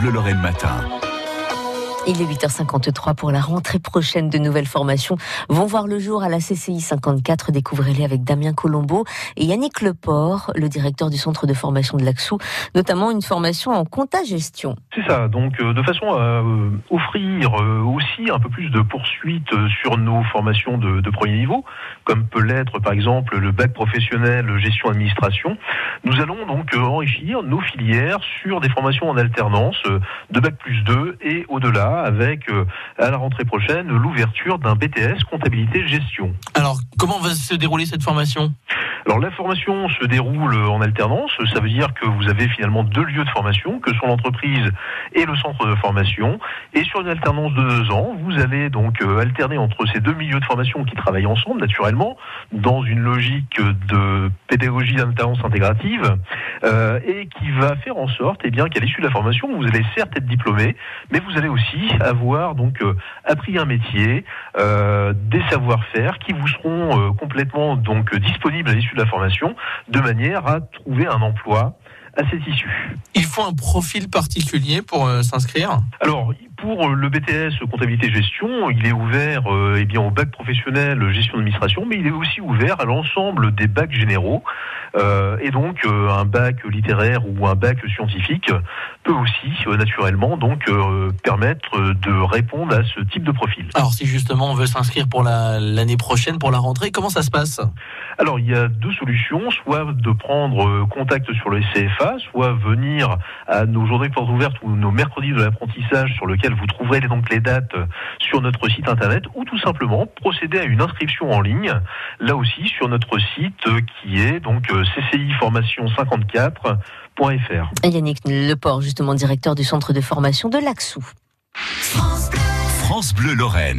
Bleu Lorraine Matin. Il est 8h53 pour la rentrée prochaine. De nouvelles formations vont voir le jour à la CCI 54. Découvrez-les avec Damien Colombo et Yannick Leport, le directeur du centre de formation de l'Axou, notamment une formation en compta gestion. C'est ça, donc euh, de façon à euh, offrir euh, aussi un peu plus de poursuite sur nos formations de, premier niveau, comme peut l'être par exemple le bac professionnel gestion administration. Nous allons donc enrichir nos filières sur des formations en alternance de bac plus 2 et au-delà avec euh, à la rentrée prochaine l'ouverture d'un BTS comptabilité gestion. Alors, comment va se dérouler cette formation? Alors la formation se déroule en alternance, ça veut dire que vous avez finalement deux lieux de formation, que sont l'entreprise et le centre de formation. Et sur une alternance de deux ans, vous allez donc euh, alterner entre ces deux milieux de formation qui travaillent ensemble naturellement, dans une logique de pédagogie d'alternance intégrative, euh, et qui va faire en sorte eh bien qu'à l'issue de la formation, vous allez certes être diplômé, mais vous allez aussi avoir donc euh, appris un métier, euh, des savoir-faire qui vous seront complètement donc disponibles à l'issue de la formation, de manière à trouver un emploi à cette issue. Il faut un profil particulier pour s'inscrire? Alors, pour le BTS comptabilité gestion, il est ouvert eh bien au bac professionnel gestion d'administration, mais il est aussi ouvert à l'ensemble des bacs généraux. Euh, et donc euh, un bac littéraire ou un bac scientifique peut aussi euh, naturellement donc permettre de répondre à ce type de profil. Alors si justement on veut s'inscrire pour l'année prochaine pour la rentrée, comment ça se passe? Alors il y a deux solutions, soit de prendre contact sur le CFA, soit venir à nos journées portes ouvertes ou nos mercredis de l'apprentissage sur lequel vous trouverez donc les dates sur notre site internet ou tout simplement procéder à une inscription en ligne, là aussi sur notre site qui est donc cciformation54.fr. Yannick Leport, justement directeur du centre de formation de l'Axou. France Bleu Lorraine.